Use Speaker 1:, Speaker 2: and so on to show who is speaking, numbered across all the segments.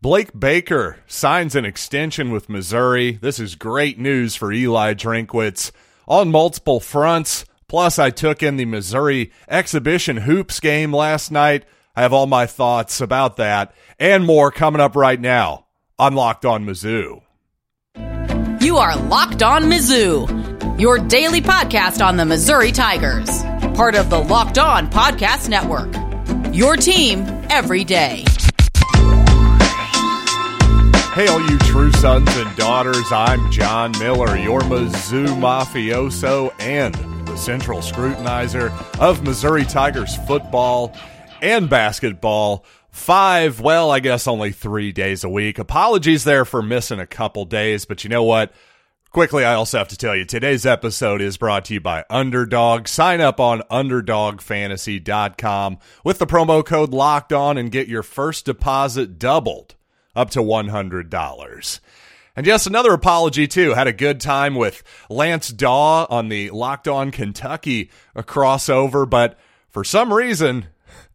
Speaker 1: Blake Baker signs an extension with Missouri. This is great news for Eli Drinkwitz on multiple fronts. Plus, I took in the Missouri exhibition hoops game last night. I have all my thoughts about that and more coming up right now on Locked On Mizzou.
Speaker 2: You are Locked On Mizzou, your daily podcast on the Missouri Tigers, part of the Locked On Podcast Network. Your team every day.
Speaker 1: Hey, all you true sons and daughters, I'm John Miller, your Mizzou mafioso and the central scrutinizer of Missouri Tigers football and basketball. Five, well, I guess only three days a week. Apologies there for missing a couple days, but you know what? Quickly, I also have to tell you today's episode is brought to you by Underdog. Sign up on UnderdogFantasy.com with the promo code Locked On and get your first deposit doubled up to $100. And yes, another apology too. Had a good time with Lance Daw on the Locked On Kentucky crossover, but for some reason,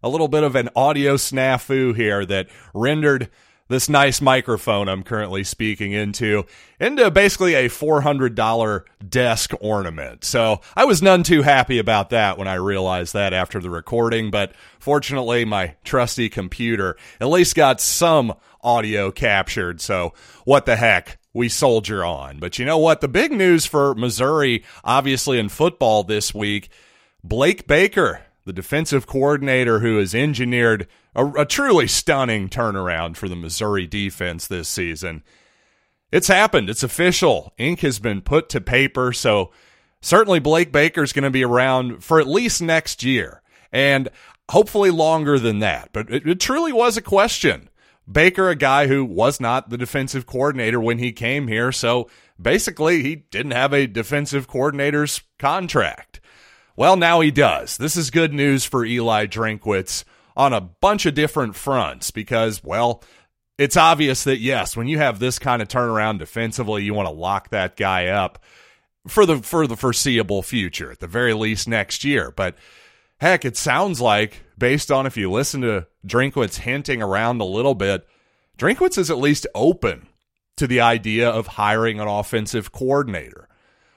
Speaker 1: a little bit of an audio snafu here that rendered this nice microphone I'm currently speaking into into basically a $400 desk ornament. So I was none too happy about that when I realized that after the recording, but fortunately my trusty computer at least got some audio captured. So what the heck? We soldier on. But you know what? The big news for Missouri, obviously in football this week, Blake Baker, the defensive coordinator who has engineered a, a, truly stunning turnaround for the Missouri defense this season. It's happened. It's official. Ink has been put to paper. So certainly Blake Baker's going to be around for at least next year and hopefully longer than that. But it, it truly was a question Baker, a guy who was not the defensive coordinator when he came here, so basically he didn't have a defensive coordinator's contract. Well, now he does. This is good news for Eli Drinkwitz on a bunch of different fronts because, well, it's obvious that yes, when you have this kind of turnaround defensively, you want to lock that guy up for the for the foreseeable future, at the very least next year. But heck, it sounds like based on if you listen to Drinkwitz hinting around a little bit, Drinkwitz is at least open to the idea of hiring an offensive coordinator.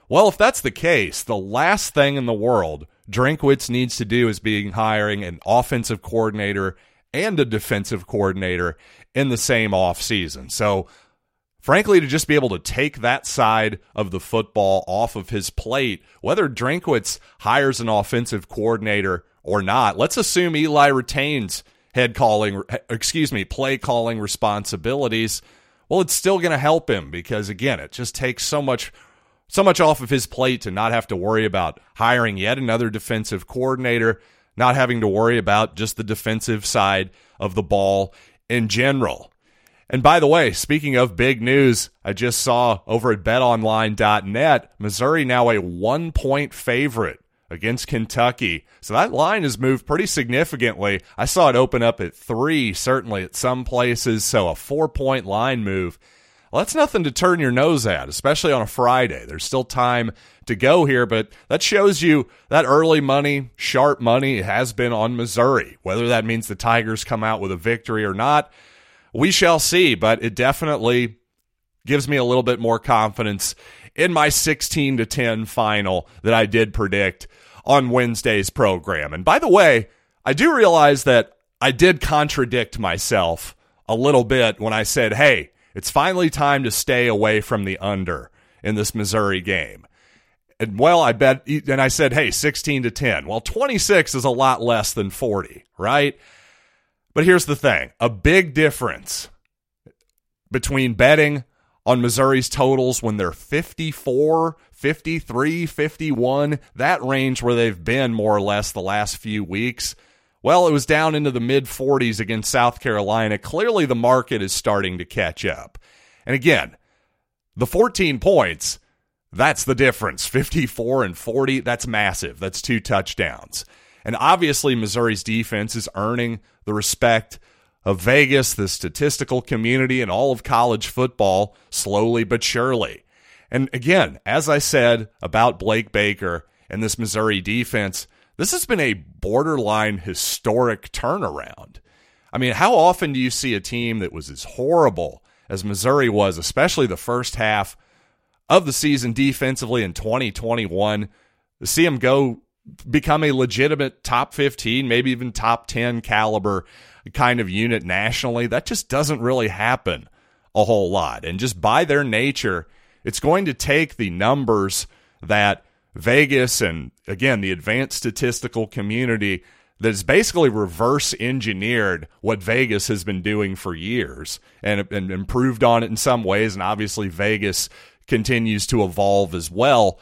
Speaker 1: Well, if that's the case, the last thing in the world Drinkwitz needs to do is being hiring an offensive coordinator and a defensive coordinator in the same offseason. So, frankly, to just be able to take that side of the football off of his plate, whether Drinkwitz hires an offensive coordinator or not. Let's assume Eli retains head calling, excuse me, play calling responsibilities. Well, it's still going to help him because again, it just takes so much so much off of his plate to not have to worry about hiring yet another defensive coordinator, not having to worry about just the defensive side of the ball in general. And by the way, speaking of big news, I just saw over at betonline.net, Missouri now a one point favorite against Kentucky. So that line has moved pretty significantly. I saw it open up at three, certainly at some places. So a four point line move. Well, that's nothing to turn your nose at, especially on a Friday. There's still time to go here, but that shows you that early money, sharp money has been on Missouri. Whether that means the Tigers come out with a victory or not, we shall see, but it definitely gives me a little bit more confidence in my 16 to 10 final that I did predict on Wednesday's program. And by the way, I do realize that I did contradict myself a little bit when I said, hey, it's finally time to stay away from the under in this Missouri game. And well, I bet, and I said, hey, 16 to 10. Well, 26 is a lot less than 40, right? But here's the thing a big difference between betting on Missouri's totals when they're 54, 53, 51, that range where they've been more or less the last few weeks. Well, it was down into the mid 40s against South Carolina. Clearly, the market is starting to catch up. And again, the 14 points, that's the difference. 54 and 40, that's massive. That's two touchdowns. And obviously, Missouri's defense is earning the respect of Vegas, the statistical community, and all of college football slowly but surely. And again, as I said about Blake Baker and this Missouri defense, this has been a borderline historic turnaround. I mean, how often do you see a team that was as horrible as Missouri was, especially the first half of the season defensively in 2021, to see them go become a legitimate top 15, maybe even top 10 caliber kind of unit nationally? That just doesn't really happen a whole lot. And just by their nature, it's going to take the numbers that Vegas and again the advanced statistical community that has basically reverse engineered what Vegas has been doing for years and, and improved on it in some ways. And obviously, Vegas continues to evolve as well.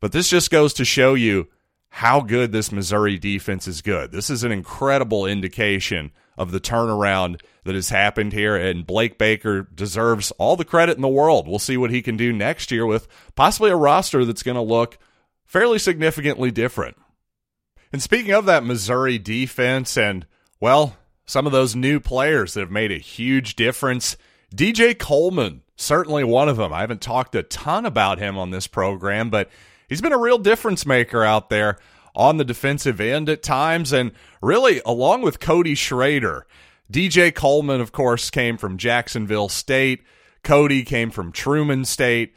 Speaker 1: But this just goes to show you how good this Missouri defense is good. This is an incredible indication of the turnaround that has happened here, and Blake Baker deserves all the credit in the world. We'll see what he can do next year with possibly a roster that's going to look fairly significantly different. And speaking of that Missouri defense and, well, some of those new players that have made a huge difference, DJ Coleman, certainly one of them. I haven't talked a ton about him on this program, but he's been a real difference maker out there on the defensive end at times. And really, along with Cody Schrader, DJ Coleman, of course, came from Jacksonville State. Cody came from Truman State.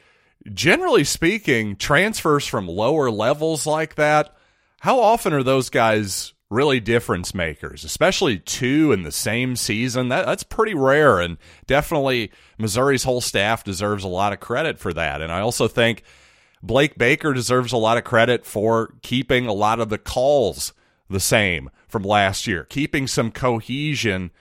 Speaker 1: Generally speaking, transfers from lower levels like that how often are those guys really difference makers, especially two in the same season? That, that's pretty rare, and definitely Missouri's whole staff deserves a lot of credit for that. And I also think Blake Baker deserves a lot of credit for keeping a lot of the calls the same from last year, keeping some cohesion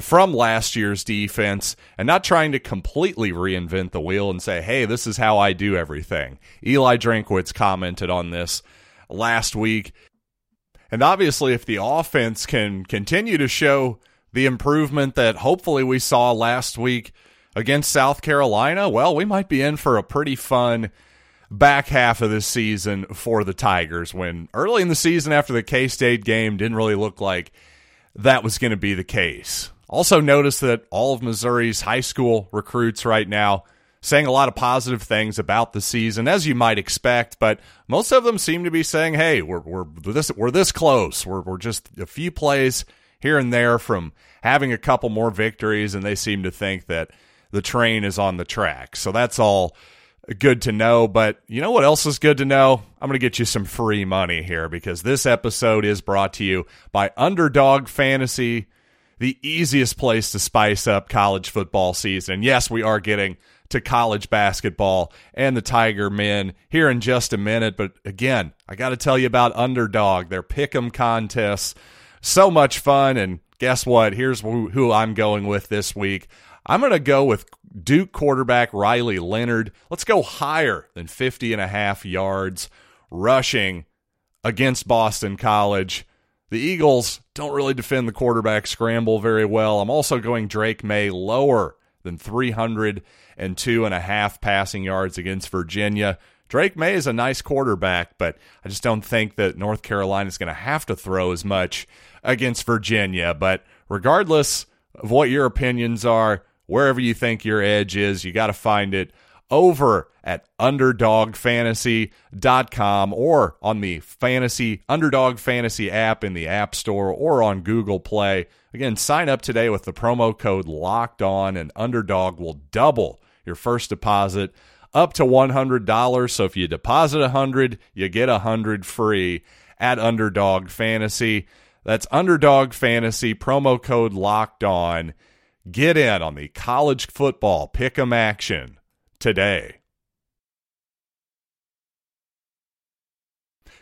Speaker 1: from last year's defense and not trying to completely reinvent the wheel and say, hey, this is how I do everything. Eli Drinkwitz commented on this last week. And obviously, if the offense can continue to show the improvement that hopefully we saw last week against South Carolina, well, we might be in for a pretty fun back half of this season for the Tigers when early in the season after the K State game didn't really look like that was going to be the case. Also, notice that all of Missouri's high school recruits right now saying a lot of positive things about the season, as you might expect, but most of them seem to be saying, hey, we're, we're, this, we're this close. We're, we're just a few plays here and there from having a couple more victories, and they seem to think that the train is on the track. So that's all good to know. But you know what else is good to know? I'm going to get you some free money here because this episode is brought to you by Underdog Fantasy, the easiest place to spice up college football season. Yes, we are getting to college basketball and the Tiger men here in just a minute. But again, I got to tell you about Underdog, their pick 'em contests. So much fun. And guess what? Here's who, who I'm going with this week. I'm going to go with Duke quarterback Riley Leonard. Let's go higher than 50 and a half yards rushing against Boston College. The Eagles don't really defend the quarterback scramble very well. I'm also going Drake Maye lower than 302 and a half passing yards against Virginia. Drake Maye is a nice quarterback, but I just don't think that North Carolina is going to have to throw as much against Virginia. But regardless of what your opinions are, wherever you think your edge is, you got to find it over at underdogfantasy.com or on the fantasy underdog fantasy app in the app store or on Google Play. Again, sign up today with the promo code locked on and underdog will double your first deposit up to $100. So if you deposit 100, you get 100 free at Underdog Fantasy. That's Underdog Fantasy promo code locked on. Get in on the college football pick 'em action today.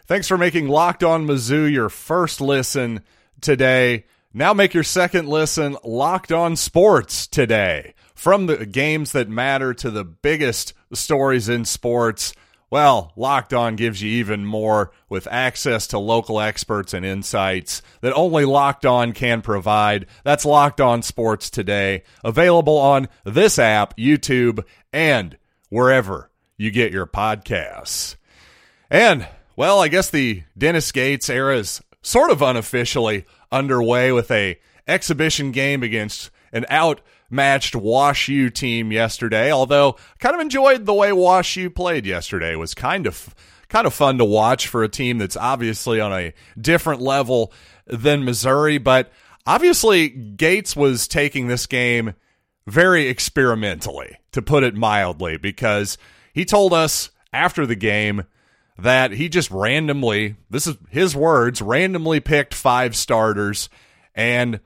Speaker 1: Thanks for making Locked On Mizzou your first listen today. Now make your second listen Locked On Sports today. From the games that matter to the biggest stories in sports, well, Locked On gives you even more with access to local experts and insights that only Locked On can provide. That's Locked On Sports today, available on this app, YouTube, and wherever you get your podcasts. And, well, I guess the Dennis Gates era is sort of unofficially underway with a exhibition game against an outmatched Wash U team yesterday. Although kind of enjoyed the way Wash U played yesterday. It was kind of kind of fun to watch for a team that's obviously on a different level than Missouri, but obviously Gates was taking this game very experimentally, to put it mildly, because he told us after the game that he just randomly, this is his words, randomly picked five starters and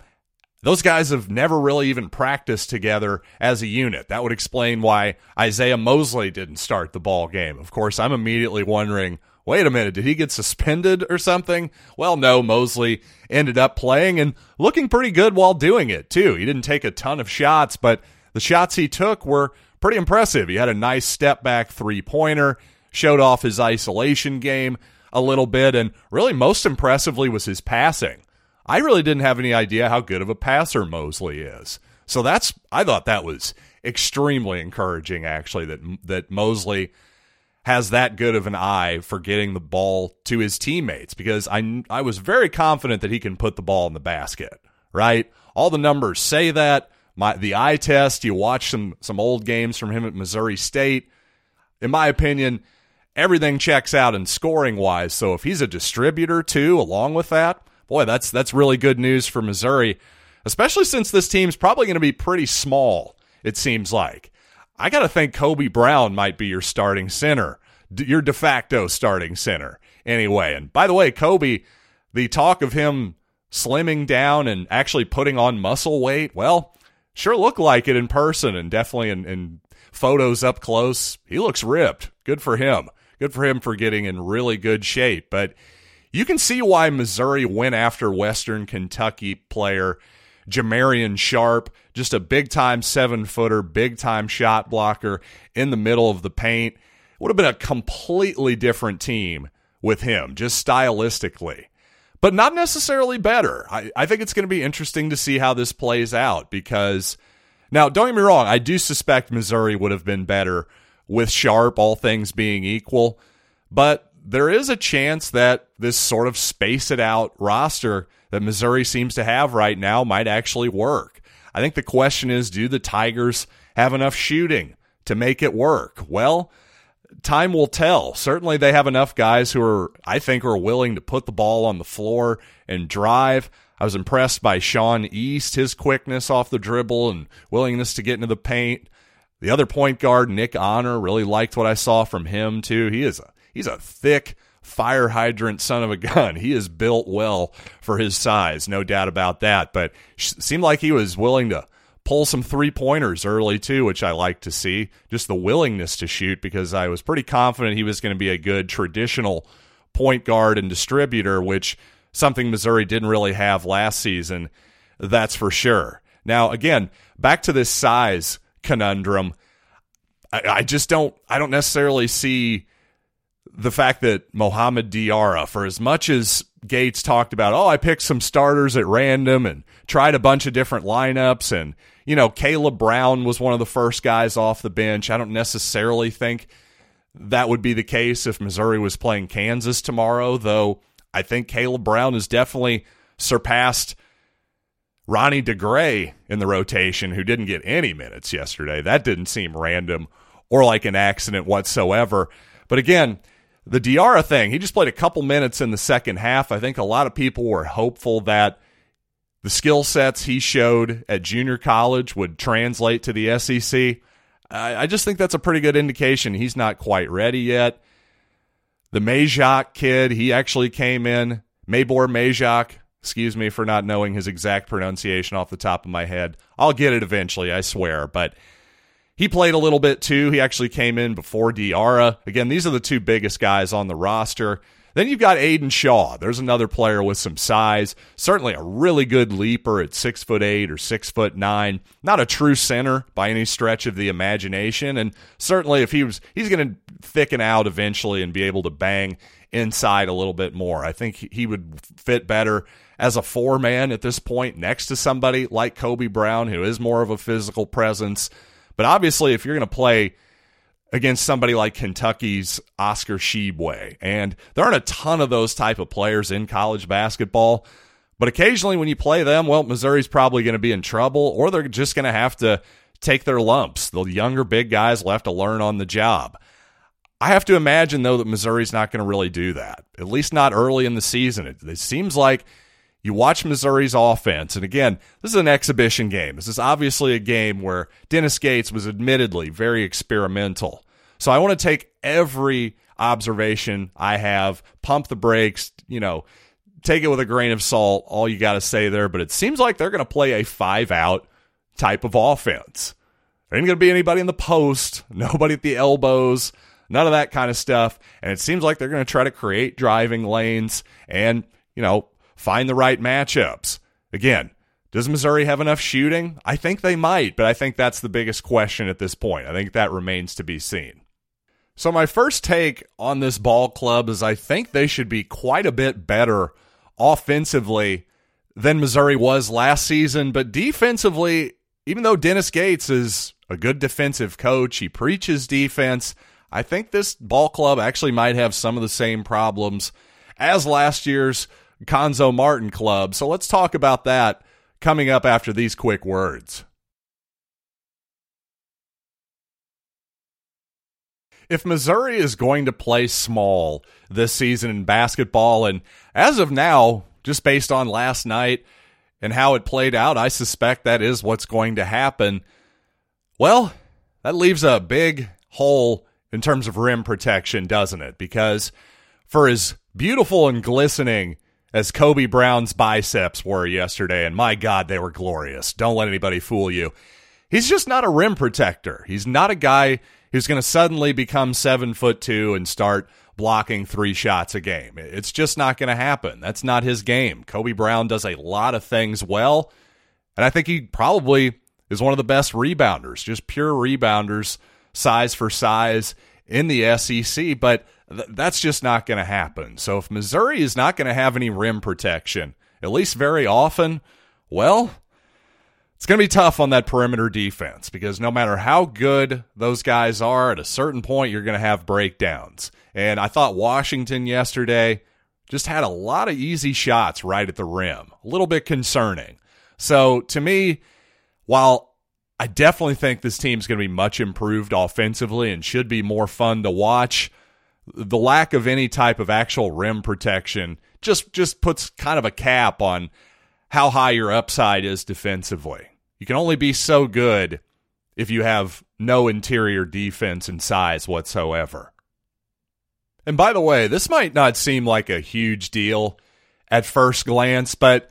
Speaker 1: those guys have never really even practiced together as a unit. That would explain why Isiah Mosley didn't start the ball game. Of course, I'm immediately wondering wait a minute, did he get suspended or something? Well, no, Mosley ended up playing and looking pretty good while doing it, too. He didn't take a ton of shots, but the shots he took were pretty impressive. He had a nice step back three pointer, showed off his isolation game a little bit, and really most impressively was his passing. I really didn't have any idea how good of a passer Mosley is. So that's I thought that was extremely encouraging actually that that Mosley has that good of an eye for getting the ball to his teammates because I I was very confident that he can put the ball in the basket, right? All the numbers say that. My the eye test, you watch some some old games from him at Missouri State. In my opinion, everything checks out in scoring wise. So if he's a distributor too along with that, boy, that's that's really good news for Missouri, especially since this team's probably going to be pretty small. It seems like. I got to think Kobe Brown might be your starting center, your de facto starting center. Anyway, and by the way, Kobe, the talk of him slimming down and actually putting on muscle weight, well, sure looked like it in person and definitely in, in photos up close. He looks ripped. Good for him. Good for him for getting in really good shape. But you can see why Missouri went after Western Kentucky player Jamarion Sharp, just a big time seven footer, big time shot blocker in the middle of the paint. Would have been a completely different team with him, just stylistically, but not necessarily better. I, I think it's going to be interesting to see how this plays out because now, don't get me wrong, I do suspect Missouri would have been better with Sharp, all things being equal, but there is a chance that this sort of space it out roster that Missouri seems to have right now might actually work. I think the question is do the Tigers have enough shooting to make it work? Well, time will tell. Certainly they have enough guys who are I think are willing to put the ball on the floor and drive. I was impressed by Sean East, his quickness off the dribble and willingness to get into the paint. The other point guard, Nick Honor, really liked what I saw from him too. He is a he's a thick fire hydrant son of a gun. He is built well for his size, no doubt about that. But seemed like he was willing to pull some three pointers early too, which I like to see. Just the willingness to shoot because I was pretty confident he was going to be a good traditional point guard and distributor, which something Missouri didn't really have last season. That's for sure. Now, again, back to this size conundrum. I, I just don't. I don't necessarily see the fact that Mohamed Diarra, for as much as Gates talked about, oh, I picked some starters at random and tried a bunch of different lineups, and you know, Caleb Brown was one of the first guys off the bench. I don't necessarily think that would be the case if Missouri was playing Kansas tomorrow, though. I think Caleb Brown has definitely surpassed Ronnie DeGray in the rotation, who didn't get any minutes yesterday. That didn't seem random or like an accident whatsoever. But again, the Diarra thing, he just played a couple minutes in the second half. I think a lot of people were hopeful that the skill sets he showed at junior college would translate to the SEC. I, just think that's a pretty good indication he's not quite ready yet. The Majak kid, he actually came in. Mabor Majak, excuse me for not knowing his exact pronunciation off the top of my head. I'll get it eventually, I swear. But he played a little bit too. He actually came in before Diarra. Again, these are the two biggest guys on the roster. Then you've got Aidan Shaw. There's another player with some size. Certainly a really good leaper at six foot eight or six foot nine. Not a true center by any stretch of the imagination. And certainly if he was he's gonna thicken out eventually and be able to bang inside a little bit more. I think he would fit better as a four man at this point next to somebody like Kobe Brown, who is more of a physical presence. But obviously, if you're going to play against somebody like Kentucky's Oscar Tshiebwe, and there aren't a ton of those type of players in college basketball, but occasionally when you play them, well, Missouri's probably going to be in trouble, or they're just going to have to take their lumps. The younger big guys will have to learn on the job. I have to imagine, though, that Missouri's not going to really do that, at least not early in the season. It, it seems like you watch Missouri's offense, and again, this is an exhibition game. This is obviously a game where Dennis Gates was admittedly very experimental. So I want to take every observation I have, pump the brakes, you know, take it with a grain of salt, all you got to say there. But it seems like they're going to play a five out type of offense. There ain't going to be anybody in the post, nobody at the elbows, none of that kind of stuff. And it seems like they're going to try to create driving lanes and, you know, find the right matchups. Again, does Missouri have enough shooting? I think they might, but I think that's the biggest question at this point. I think that remains to be seen. So, my first take on this ball club is I think they should be quite a bit better offensively than Missouri was last season. But defensively, even though Dennis Gates is a good defensive coach, he preaches defense. I think this ball club actually might have some of the same problems as last year's Cuonzo Martin club. So let's talk about that coming up after these quick words. If Missouri is going to play small this season in basketball, and as of now, just based on last night and how it played out, I suspect that is what's going to happen. Well, that leaves a big hole in terms of rim protection, doesn't it? Because for as beautiful and glistening as Kobe Brown's biceps were yesterday, and my God, they were glorious. Don't let anybody fool you. He's just not a rim protector. He's not a guy who's going to suddenly become seven foot two and start blocking three shots a game. It's just not going to happen. That's not his game. Kobe Brown does a lot of things well, and I think he probably is one of the best rebounders, just pure rebounders, size for size in the SEC. But Th- that's just not going to happen. So if Missouri is not going to have any rim protection, at least very often, well, it's going to be tough on that perimeter defense because no matter how good those guys are, at a certain point, you're going to have breakdowns. And I thought Washington yesterday just had a lot of easy shots right at the rim, a little bit concerning. So to me, while I definitely think this team's going to be much improved offensively and should be more fun to watch, the lack of any type of actual rim protection just just puts kind of a cap on how high your upside is defensively. You can only be so good if you have no interior defense and size whatsoever. And by the way, this might not seem like a huge deal at first glance, but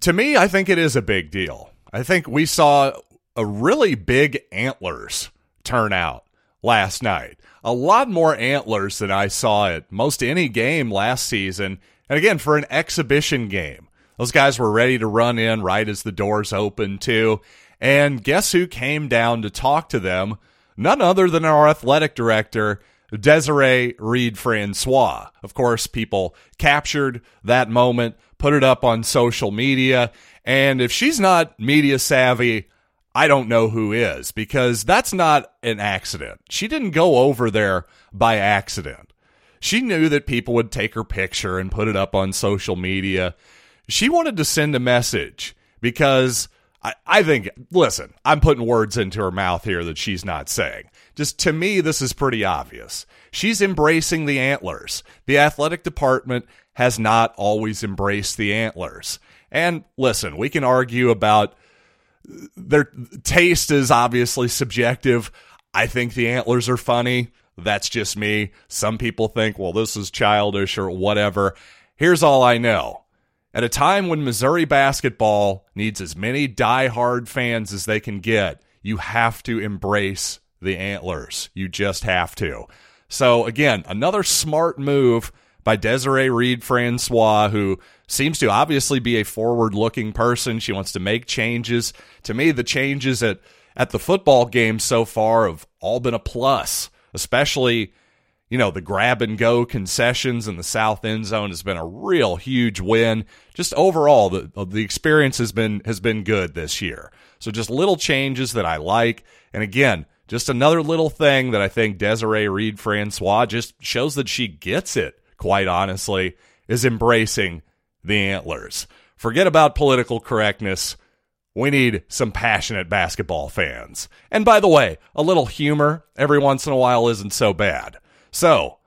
Speaker 1: to me, I think it is a big deal. I think we saw a really big antlers turnout last night a lot more antlers than I saw at most any game last season. And again, for an exhibition game, those guys were ready to run in right as the doors opened, too. And guess who came down to talk to them? None other than our athletic director, Desiree Reed Francois. Of course, people captured that moment, put it up on social media. And if she's not media savvy, I don't know who is because that's not an accident. She didn't go over there by accident. She knew that people would take her picture and put it up on social media. She wanted to send a message because I, I think, listen, I'm putting words into her mouth here that she's not saying. Just to me, this is pretty obvious. She's embracing the antlers. The athletic department has not always embraced the antlers. And listen, we can argue about their taste is obviously subjective. I think the antlers are funny. That's just me. Some people think, well, this is childish or whatever. Here's all I know. At a time when Missouri basketball needs as many die-hard fans as they can get, you have to embrace the antlers. You just have to. So, again, another smart move by Desiree Reed Francois, who seems to obviously be a forward looking person. She wants to make changes. To me, the changes at, at the football game so far have all been a plus, especially, you know, the grab and go concessions in the south end zone has been a real huge win. Just overall, the, the experience has been, has been good this year. So just little changes that I like. And again, just another little thing that I think Desiree Reed Francois just shows that she gets it quite honestly, is embracing the antlers. Forget about political correctness. We need some passionate basketball fans. And by the way, a little humor every once in a while isn't so bad. So,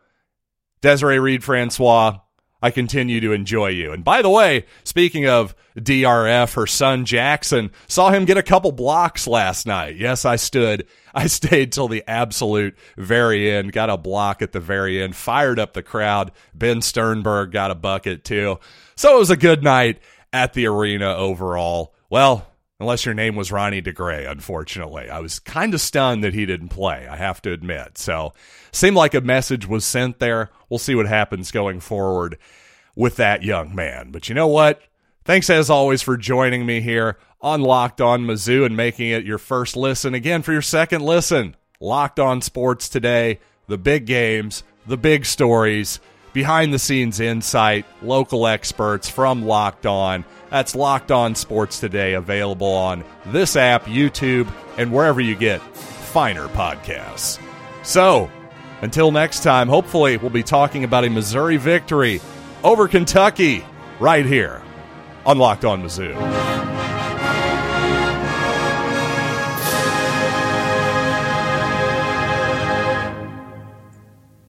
Speaker 1: Desiree Reed Francois, I continue to enjoy you. And by the way, speaking of DRF, her son Jackson saw him get a couple blocks last night. Yes, I stood. I stayed till the absolute very end, got a block at the very end, fired up the crowd. Ben Sternberg got a bucket too. So it was a good night at the arena overall. Well, unless your name was Ronnie DeGray, unfortunately. I was kind of stunned that he didn't play, I have to admit. So, seemed like a message was sent there. We'll see what happens going forward with that young man. But you know what? Thanks as always for joining me here on Locked On Mizzou and making it your first listen. Again, for your second listen, Locked On Sports today, the big games, the big stories, behind the scenes insight, local experts from Locked On. That's Locked On Sports Today, available on this app, YouTube, and wherever you get finer podcasts. So, until next time, hopefully, we'll be talking about a Missouri victory over Kentucky right here on Locked On Mizzou.